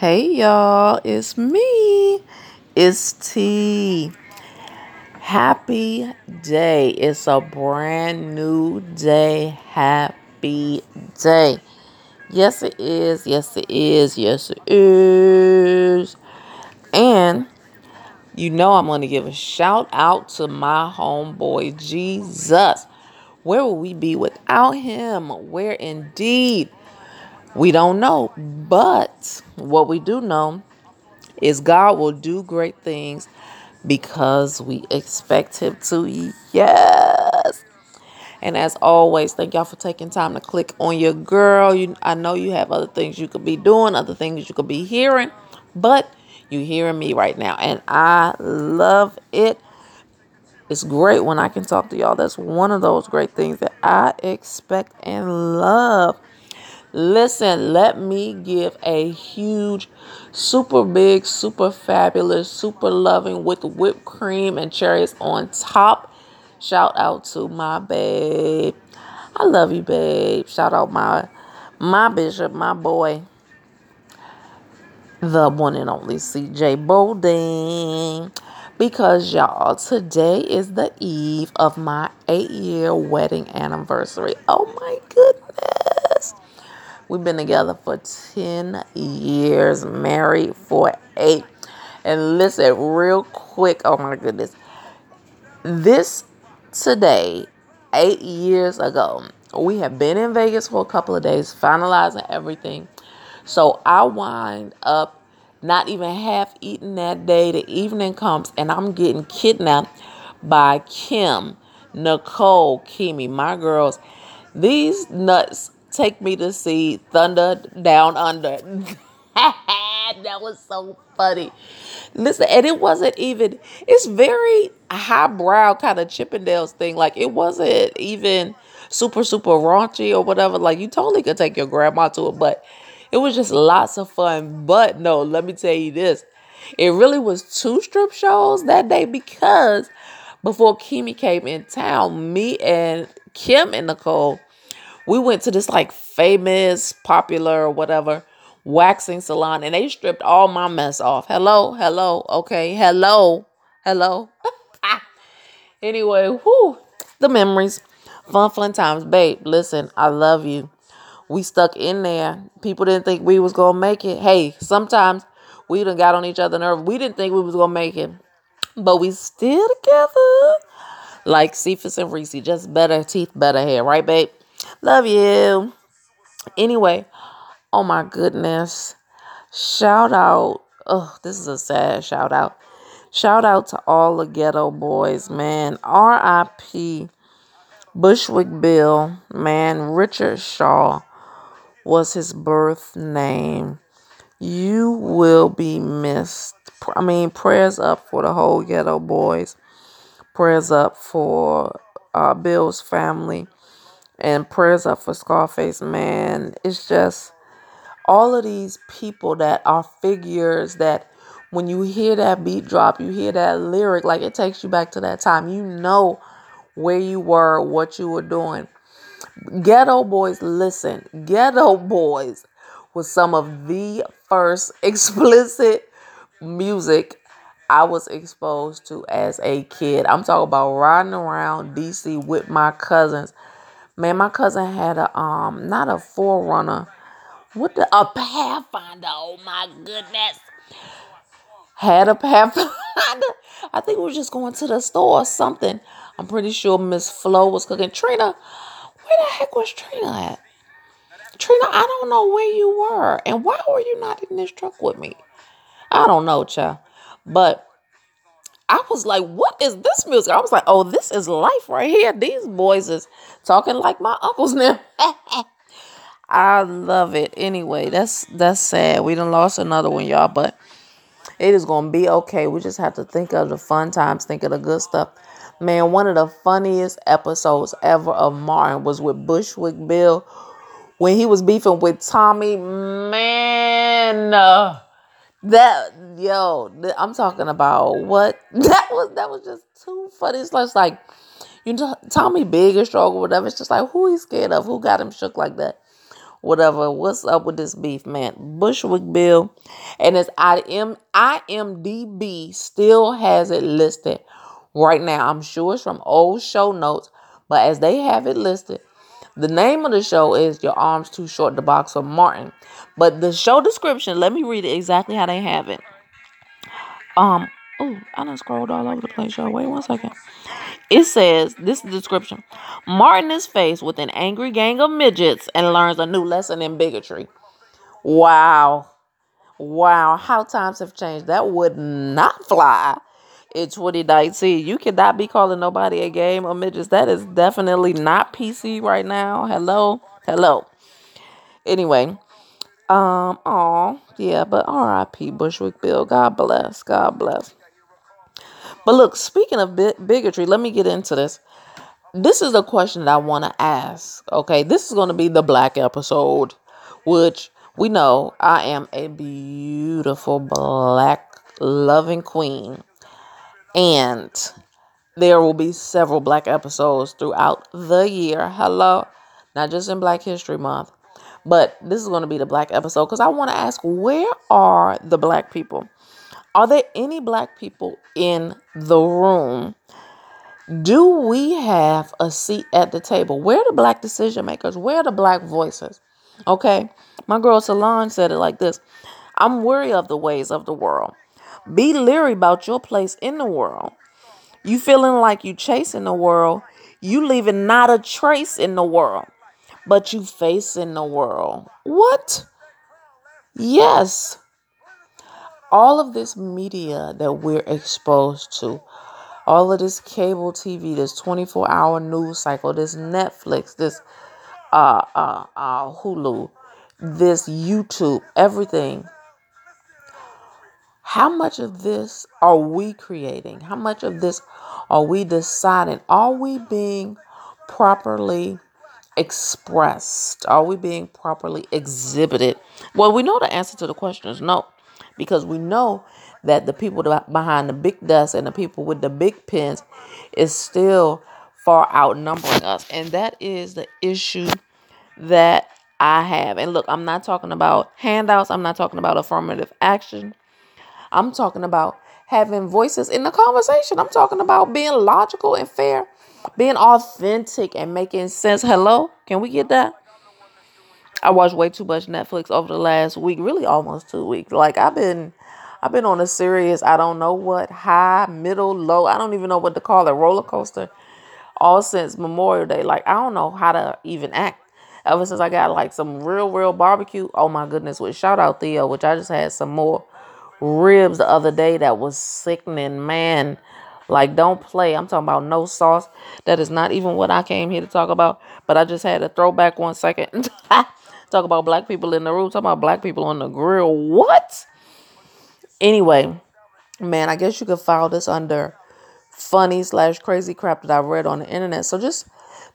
Hey y'all, it's me. It's T. Happy day. It's a brand new day. Happy day. Yes, it is. Yes, it is. Yes, it is. And you know, I'm going to give a shout out to my homeboy, Jesus. Where would we be without him? Where indeed? We don't know. But what we do know is God will do great things because we expect Him to. Yes. And as always, thank y'all for taking time to click on your girl. You, I know you have other things you could be doing, other things you could be hearing, but you hearing me right now, and I love it. It's great when I can talk to y'all. That's one of those great things that I expect and love. Listen, let me give a huge, super big, super fabulous, super loving with whipped cream and cherries on top. Shout out to my babe. I love you, babe. Shout out my my bishop, my boy, the one and only CJ Bowden. Because y'all, today is the eve of my eight year wedding anniversary. Oh my goodness. We've been together for 10 years, married for eight. And listen, real quick, oh my goodness. This today, eight years ago, we have been in Vegas for a couple of days, finalizing everything. So I wind up not even half eating that day. The evening comes, and I'm getting kidnapped by Kim, Nicole, Kimmy, my girls. These nuts take me to see Thunder Down Under. that was so funny. Listen, and it wasn't even, it's very highbrow kind of Chippendales thing. Like, it wasn't even super, super raunchy or whatever. Like, you totally could take your grandma to it, but it was just lots of fun. But no, let me tell you this it really was two strip shows that day because before Kimi came in town, me and Kim and Nicole we went to this like famous, popular, whatever waxing salon and they stripped all my mess off. Hello, hello, okay, hello, hello. anyway, whoo, the memories. Fun, fun times. Babe, listen, I love you. We stuck in there. People didn't think we was gonna make it. Hey, sometimes we done got on each other nerve. We didn't think we was gonna make it. But we still together. Like Cephas and Reese, just better teeth, better hair, right, babe? Love you. Anyway, oh my goodness. Shout out. Oh, this is a sad shout out. Shout out to all the Geto Boys, man. R.I.P. Bushwick Bill, man. Richard Shaw was his birth name. You will be missed. I mean, prayers up for the whole Geto Boys. Prayers up for uh, Bill's family and prayers up for Scarface, man. It's just all of these people that are figures that when you hear that beat drop, you hear that lyric, like it takes you back to that time. You know where you were, what you were doing. Geto Boys, listen, Geto Boys was some of the first explicit music I was exposed to as a kid. I'm talking about riding around DC with my cousins Man, my cousin had a um not a 4Runner. What the a pathfinder. Oh my goodness. Had a pathfinder. I think we were just going to the store or something. I'm pretty sure Miss Flo was cooking. Trina, where the heck was Trina at? Trina, I don't know where you were. And why were you not in this truck with me? I don't know, child. But I was like, what is this music? I was like, oh, this is life right here. These boys is talking like my uncles now. I love it. Anyway, that's that's sad. We done lost another one, y'all, but it is gonna be okay. We just have to think of the fun times, think of the good stuff. Man, one of the funniest episodes ever of Martin was with Bushwick Bill when he was beefing with Tommy. Man, uh, that yo, I'm talking about what that was. That was just too funny. It's just like you know, Tommy big or strong or whatever. It's just like who he's scared of, who got him shook like that. whatever. What's up with this beef, man? Bushwick Bill, and it's IM IMDb still has it listed right now. I'm sure it's from old show notes, but as they have it listed, the name of the show is Your Arms Too Short to Box of Martin. But the show description, let me read it exactly how they have it. Um, oh, I done scrolled all over the place, y'all. Wait one second. It says, this is the description. Martin is faced with an angry gang of midgets and learns a new lesson in bigotry. Wow. Wow, how times have changed. That would not fly in 2019. You cannot be calling nobody a game of midgets. That is definitely not PC right now. Hello. Hello. Anyway, um, oh, yeah, but RIP Bushwick Bill. God bless. God bless. But look, speaking of bi- bigotry, let me get into this. This is a question that I want to ask. Okay, this is going to be the black episode, which we know I am a beautiful black loving queen. And there will be several black episodes throughout the year. Hello, not just in Black History Month, but this is going to be the black episode because I want to ask where are the black people? Are there any black people in the room? Do we have a seat at the table? Where are the black decision makers? Where are the black voices? Okay. My girl Solange said it like this I'm weary of the ways of the world. Be leery about your place in the world. You feeling like you chasing the world, you leaving not a trace in the world, but you facing the world. What? Yes. All of this media that we're exposed to, all of this cable TV, this 24 hour news cycle, this Netflix, this uh, uh, uh, Hulu, this YouTube, everything. How much of this are we creating? How much of this are we deciding? Are we being properly expressed? Are we being properly exhibited? Well, we know the answer to the question is no, because we know that the people behind the big desk and the people with the big pens is still far outnumbering us. And that is the issue that I have. And look, I'm not talking about handouts, I'm not talking about affirmative action. I'm talking about having voices in the conversation. I'm talking about being logical and fair, being authentic and making sense. Hello? Can we get that? I watched way too much Netflix over the last week, really almost two weeks. Like I've been I've been on a serious, I don't know what, high, middle, low, I don't even know what to call it, roller coaster all since Memorial Day. Like I don't know how to even act ever since I got like some real, real barbecue. Oh my goodness, with shout out Theo, which I just had some more ribs the other day that was sickening, man. Like, don't play. I'm talking about no sauce. That is not even what I came here to talk about. But I just had to throw back one second. talk about black people in the room. Talk about black people on the grill. What? Anyway, man, I guess you could file this under funny slash crazy crap that I read on the internet. So just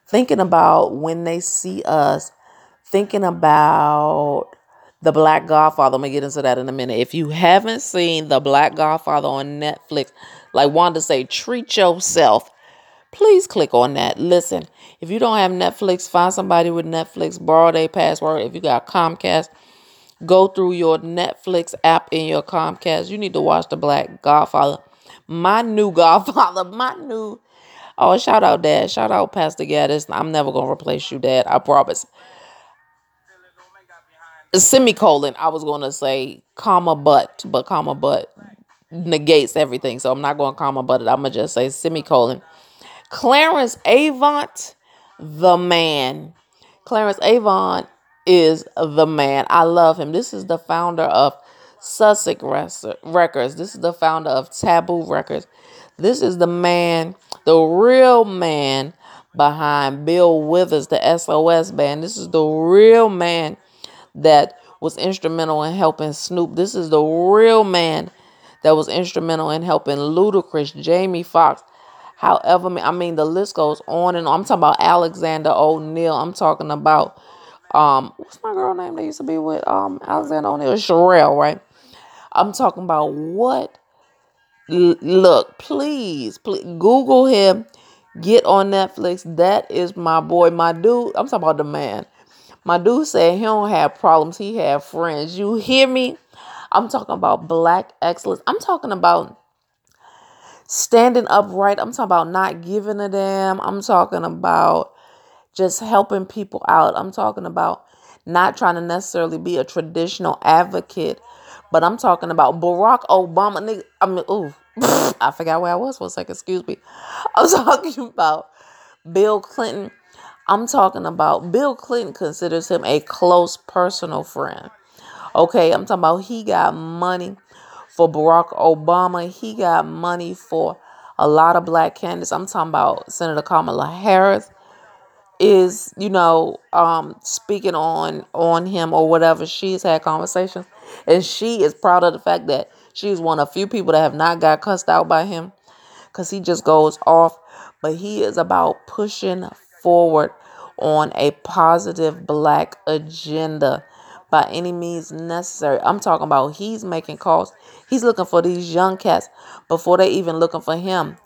thinking about when they see us, thinking about the Black Godfather. I'm gonna get into that in a minute. If you haven't seen the Black Godfather on Netflix, like Wanda say, treat yourself. Please click on that. Listen, if you don't have Netflix, find somebody with Netflix, borrow their password. If you got Comcast, go through your Netflix app in your Comcast. You need to watch the Black Godfather. My new Godfather, my new Oh, shout out, Dad. Shout out, Pastor Gaddis. I'm never going to replace you, Dad. I promise. Semicolon, I was going to say comma but, but comma but negates everything. So I'm not going to comma but it. I'm going to just say semicolon. Clarence Avant, the man. Clarence Avant is the man. I love him. This is the founder of Sussex Records. This is the founder of Tabu Records. This is the man, the real man behind Bill Withers, the SOS band. This is the real man that was instrumental in helping Snoop. This is the real man that was instrumental in helping Ludacris, Jamie Foxx. However, I mean the list goes on and on. I'm talking about Alexander O'Neal. I'm talking about um what's my girl name they used to be with? Um Alexander O'Neal, Cherrelle, right? I'm talking about what L- look, please, please Google him. Get on Netflix. That is my boy, my dude. I'm talking about the man. My dude said he don't have problems, he have friends. You hear me? I'm talking about black excellence. I'm talking about standing upright. I'm talking about not giving a damn. I'm talking about just helping people out. I'm talking about not trying to necessarily be a traditional advocate, but I'm talking about Barack Obama. Nigga, I mean, ooh, I forgot where I was for a second. Excuse me. I was talking about Bill Clinton. I'm talking about Bill Clinton considers him a close personal friend. Okay, I'm talking about he got money for Barack Obama. He got money for a lot of black candidates. I'm talking about Senator Kamala Harris is, you know, um, speaking on on him or whatever. She's had conversations, and she is proud of the fact that she's one of few people that have not got cussed out by him, because he just goes off. But he is about pushing forward on a positive black agenda by any means necessary. I'm talking about he's making calls. He's looking for these young cats before they even looking for him.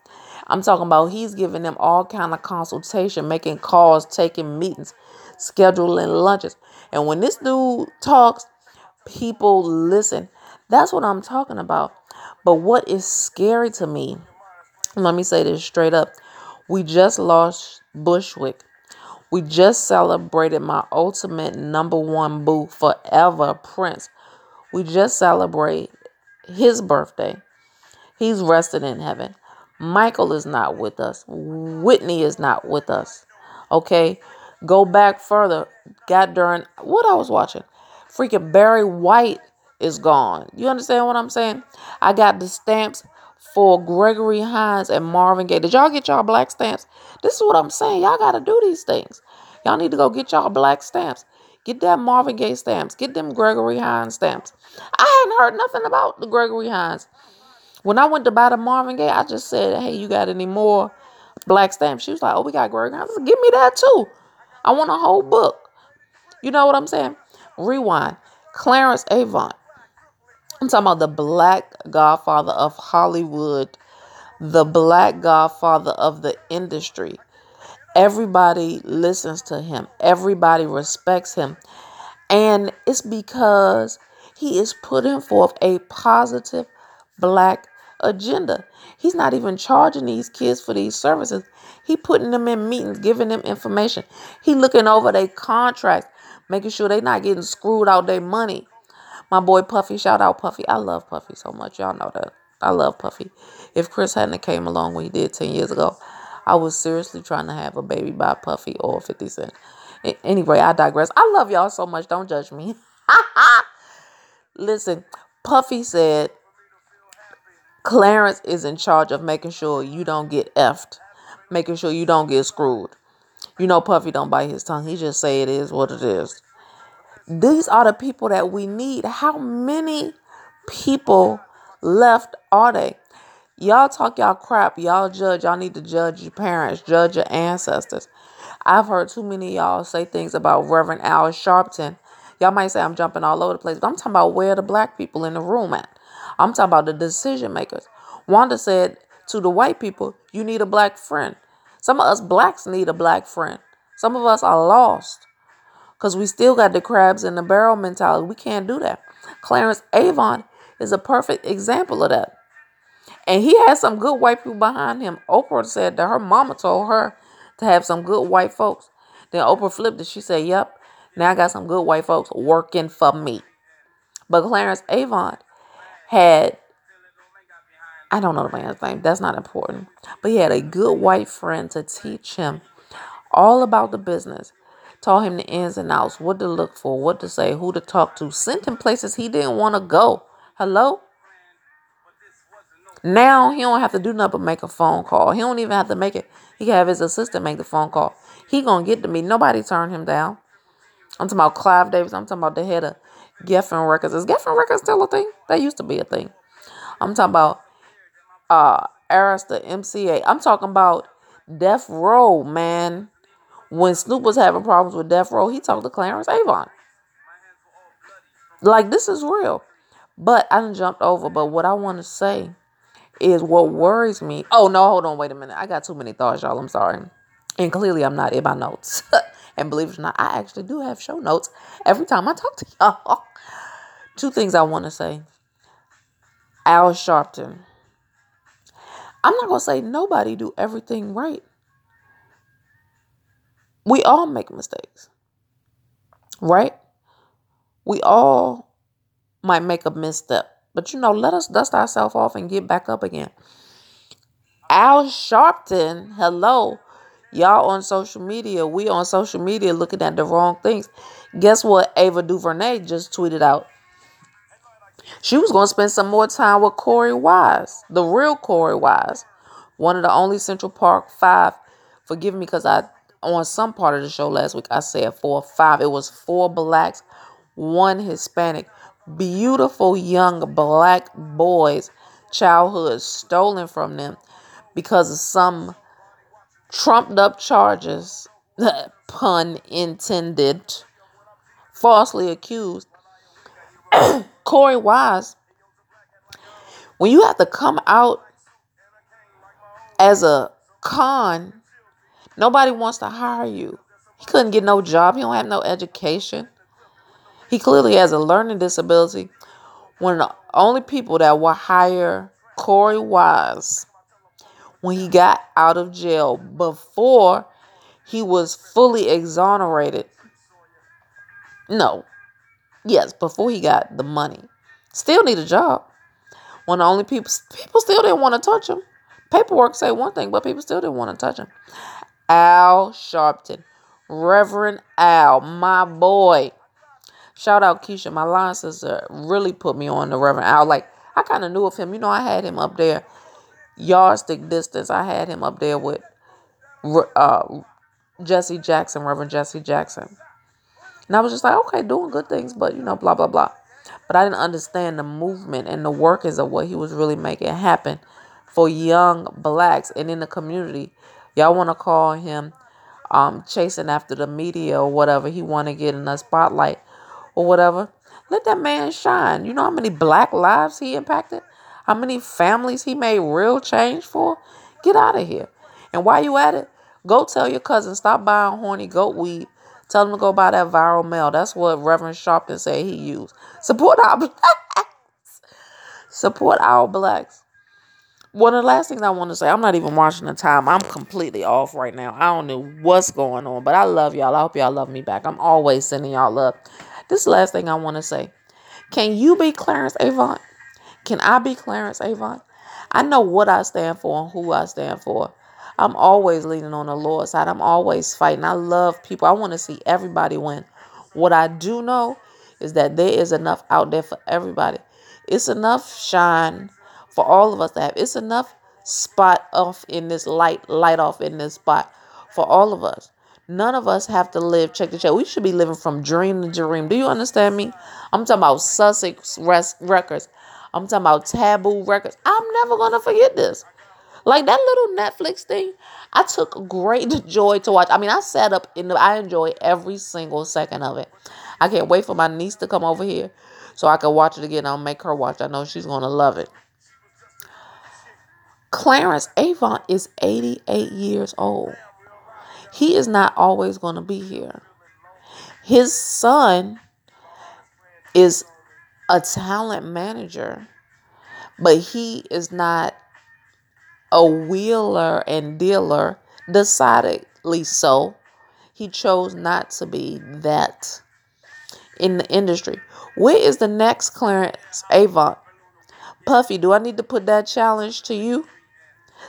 I'm talking about he's giving them all kind of consultation, making calls, taking meetings, scheduling lunches. And when this dude talks, people listen. That's what I'm talking about. But what is scary to me, let me say this straight up. We just lost Bushwick. We just celebrated my ultimate number one boo forever, Prince. We just celebrate his birthday. He's rested in heaven. Michael is not with us. Whitney is not with us. Okay? Go back further. God during what I was watching. Freaking Barry White is gone. You understand what I'm saying? I got the stamps for Gregory Hines and Marvin Gaye. Did y'all get y'all black stamps? This is what I'm saying. Y'all got to do these things. Y'all need to go get y'all black stamps. Get that Marvin Gaye stamps. Get them Gregory Hines stamps. I hadn't heard nothing about the Gregory Hines. When I went to buy the Marvin Gaye, I just said, "Hey, you got any more black stamps?" She was like, "Oh, we got Greg." I said, "Give me that too. I want a whole book." You know what I'm saying? Rewind. Clarence Avant. I'm talking about the black godfather of Hollywood, the black godfather of the industry. Everybody listens to him. Everybody respects him. And it's because he is putting forth a positive black agenda. He's not even charging these kids for these services. He putting them in meetings, giving them information. He looking over their contracts, making sure they're not getting screwed out their money. My boy Puffy, shout out Puffy. I love Puffy so much. Y'all know that. I love Puffy. If Chris hadn't came along when he did 10 years ago, I was seriously trying to have a baby by Puffy or 50 Cent. Anyway, I digress. I love y'all so much. Don't judge me. Listen, Puffy said Clarence is in charge of making sure you don't get effed, making sure you don't get screwed. You know, Puffy don't bite his tongue. He just say it is what it is. These are the people that we need. How many people left are they? Y'all talk y'all crap. Y'all judge. Y'all need to judge your parents, judge your ancestors. I've heard too many y'all say things about Reverend Al Sharpton. Y'all might say I'm jumping all over the place, but I'm talking about where the black people in the room at. I'm talking about the decision makers. Wanda said to the white people, You need a black friend. Some of us blacks need a black friend. Some of us are lost because we still got the crabs in the barrel mentality. We can't do that. Clarence Avant is a perfect example of that. And he has some good white people behind him. Oprah said that her mama told her to have some good white folks. Then Oprah flipped it. She said, Yep, now I got some good white folks working for me. But Clarence Avant had I don't know the man's name. That's not important. But he had a good white friend to teach him all about the business. Taught him the ins and outs, what to look for, what to say, who to talk to. Sent him places he didn't want to go. Hello? Now he don't have to do nothing but make a phone call. He don't even have to make it. He can have his assistant make the phone call. He gonna get to me. Nobody turned him down. I'm talking about Clive Davis. I'm talking about the head of Geffen Records. Is Geffen Records still a thing? That used to be a thing. I'm talking about uh Arista MCA. I'm talking about Death Row, man. When Snoop was having problems with Death Row, he talked to Clarence Avant. Like this is real. But I jumped over. But what I want to say is what worries me. Oh no, hold on, wait a minute. I got too many thoughts, y'all. I'm sorry. And clearly I'm not in my notes. And believe it or not, I actually do have show notes every time I talk to y'all. Two things I want to say. Al Sharpton. I'm not to say nobody do everything right. We all make mistakes. Right? We all might make a misstep. But you know, let us dust ourselves off and get back up again. Al Sharpton, hello. Y'all on social media, we on social media looking at the wrong things. Guess what Ava DuVernay just tweeted out? She was going to spend some more time with Korey Wise, the real Korey Wise, one of the only Central Park Five. Forgive me because I on some part of the show last week I said four five. It was four blacks, one Hispanic, beautiful young black boys, childhood stolen from them because of some trumped up charges, pun intended, falsely accused. Korey Wise, when you have to come out as a con, nobody wants to hire you. He couldn't get no job. He don't have no education. He clearly has a learning disability. One of the only people that will hire Korey Wise when he got out of jail before he was fully exonerated. No. Yes, before he got the money. Still need a job. One of the only people people still didn't want to touch him. Paperwork say one thing, but people still didn't want to touch him. Al Sharpton. Reverend Al, my boy. Shout out Keisha, my line sister, really put me on the Reverend Al. Like, I kind of knew of him. You know, I had him up there yardstick distance. I had him up there with uh, Jesse Jackson, Reverend Jesse Jackson. And I was just like, okay, doing good things, but you know, blah, blah, blah. But I didn't understand the movement and the workings of what he was really making happen for young blacks and in the community. Y'all want to call him um, chasing after the media or whatever. He want to get in the spotlight or whatever. Let that man shine. You know how many black lives he impacted? How many families he made real change for? Get out of here. And while you at it, go tell your cousin stop buying horny goat weed. Tell him to go buy that viral mail. That's what Reverend Sharpton said he used. Support our blacks. Support our blacks. One of the last things I want to say, I'm not even watching the time. I'm completely off right now. I don't know what's going on, but I love y'all. I hope y'all love me back. I'm always sending y'all love. This last thing I want to say. Can you be Clarence Avant? Can I be Clarence Avant? I know what I stand for and who I stand for. I'm always leaning on the Lord's side. I'm always fighting. I love people. I want to see everybody win. What I do know is that there is enough out there for everybody. It's enough shine for all of us to have. It's enough spot off in this light, light off in this spot for all of us. None of us have to live check to check. We should be living from dream to dream. Do you understand me? I'm talking about Sussex Records. I'm talking about Tabu Records. I'm never gonna forget this. Like that little Netflix thing, I took great joy to watch. I mean, I sat up in the I enjoy every single second of it. I can't wait for my niece to come over here so I can watch it again. I'll make her watch. I know she's gonna love it. Clarence Avant is 88 years old. He is not always going to be here. His son is a talent manager, but he is not a wheeler and dealer, decidedly so. He chose not to be that in the industry. Where is the next Clarence Avant? Puffy, do I need to put that challenge to you?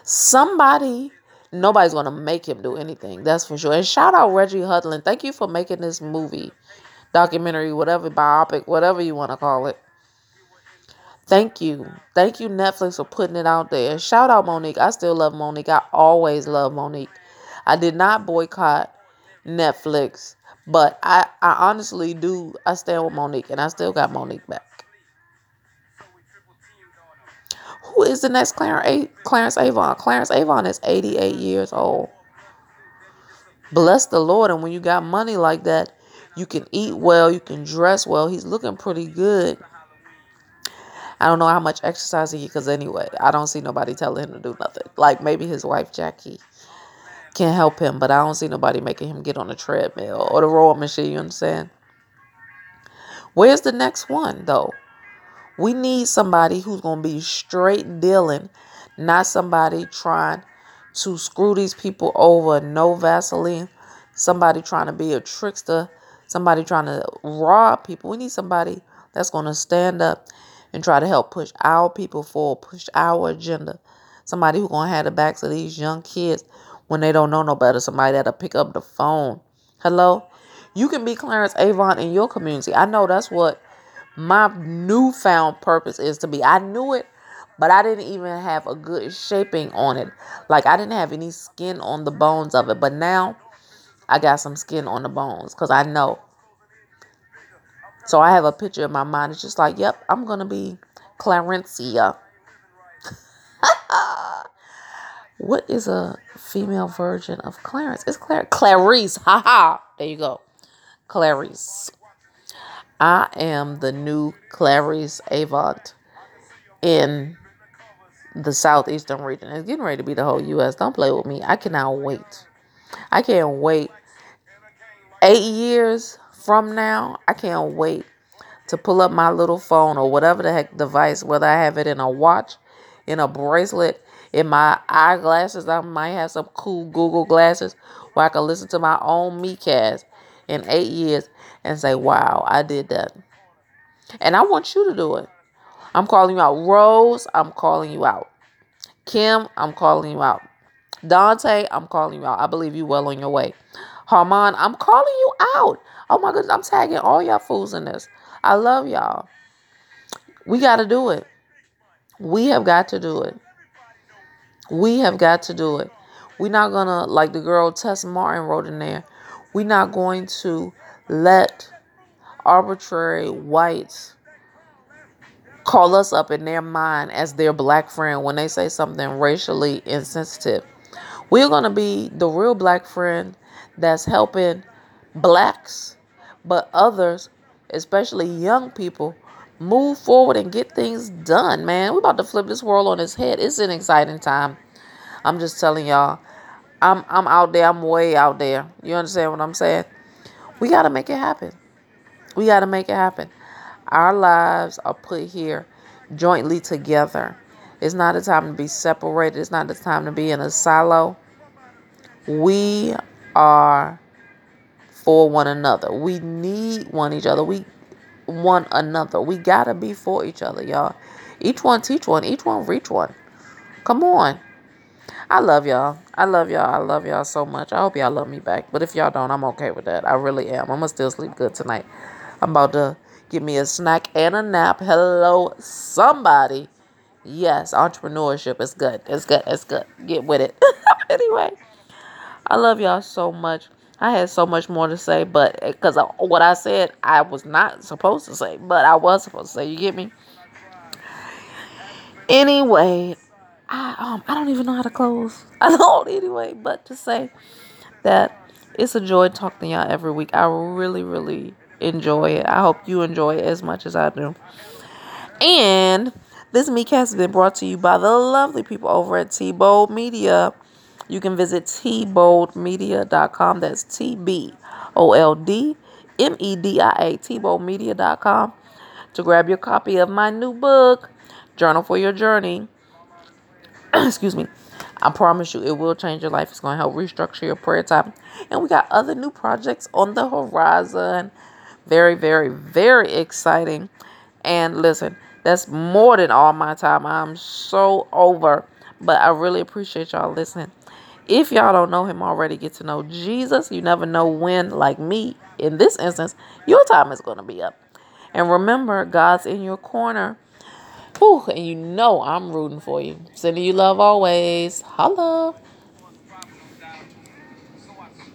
Somebody, nobody's to make him do anything. That's for sure. And shout out Reggie Hudlin. Thank you for making this movie documentary, whatever, biopic, whatever you want to call it. Thank you. Thank you, Netflix, for putting it out there. Shout out Mo'Nique. I still love Mo'Nique. I always love Mo'Nique. I did not boycott Netflix, but I, I honestly do. I stand with Mo'Nique, and I still got Mo'Nique back. Who is the next Clarence, Clarence Avant? Clarence Avant is 88 years old. Bless the Lord. And when you got money like that, you can eat well, you can dress well. He's looking pretty good. I don't know how much exercise he because anyway, I don't see nobody telling him to do nothing. Like maybe his wife Jackie can help him, but I don't see nobody making him get on the treadmill or the rowing machine. You understand? Where's the next one though? We need somebody who's gonna be straight dealing, not somebody trying to screw these people over. No Vaseline. Somebody trying to be a trickster. Somebody trying to rob people. We need somebody that's gonna stand up and try to help push our people forward, push our agenda. Somebody who gonna have the backs of these young kids when they don't know no better. Somebody that'll pick up the phone. Hello? You can be Clarence Avant in your community. I know that's what my newfound purpose is to be. I knew it, but I didn't even have a good shaping on it. Like I didn't have any skin on the bones of it. But now I got some skin on the bones because I know so I have a picture in my mind. It's just like, yep, I'm to be Clarencia. what is a female version of Clarence? It's Claire. Clarice. Ha ha. There you go. Clarice. I am the new Clarice Avant in the southeastern region. It's getting ready to be the whole U.S. Don't play with me. I cannot wait. I can't wait. Eight years from now, I can't wait to pull up my little phone or whatever the heck device, whether I have it in a watch, in a bracelet, in my eyeglasses. I might have some cool Google glasses where I can listen to my own MeCast in eight years and say, wow, I did that. And I want you to do it. I'm calling you out. Rose, I'm calling you out. Kim, I'm calling you out. Dante, I'm calling you out. I believe you well on your way. Harmon, I'm calling you out. Oh my goodness, I'm tagging all y'all fools in this. I love y'all. We got to do it. We have got to do it. We have got to do it. We're not going to, like the girl Tess Martin wrote in there, we're not going to let arbitrary whites call us up in their mind as their black friend when they say something racially insensitive. We're going to be the real black friend that's helping blacks but others, especially young people, move forward and get things done, man. We're about to flip this world on its head. It's an exciting time. I'm just telling y'all. I'm I'm out there. I'm way out there. You understand what I'm saying? We got to make it happen. We got to make it happen. Our lives are put here jointly together. It's not a time to be separated. It's not a time to be in a silo. We are for one another. We need one each other. We one another. We gotta be for each other, y'all. Each one teach one. Each one reach one. Come on. I love y'all. I love y'all. I love y'all so much. I hope y'all love me back. But if y'all don't, I'm okay with that. I really am. I'm gonna still sleep good tonight. I'm about to give me a snack and a nap. Hello, somebody. Yes, entrepreneurship is good. It's good. It's good. Get with it. anyway, I love y'all so much. I had so much more to say, but eh, because what I said, I was not supposed to say, but I was supposed to say. You get me? Anyway, I um I don't even know how to close. I don't anyway, but to say that it's a joy talking to y'all every week. I really, really enjoy it. I hope you enjoy it as much as I do. And this MeCast has been brought to you by the lovely people over at T-Bold Media. You can visit tboldmedia.com. That's T B O L D M E D I A, tboldmedia.com, to grab your copy of my new book, Journal for Your Journey. Excuse me. I promise you, it will change your life. It's going to help restructure your prayer time. And we got other new projects on the horizon. Very, very, very exciting. And listen, that's more than all my time. I'm so over. But I really appreciate y'all listening. If y'all don't know him already, get to know Jesus. You never know when, like me, in this instance, your time is going to be up. And remember, God's in your corner. Whew, and you know I'm rooting for you. Sending you love always. Holla.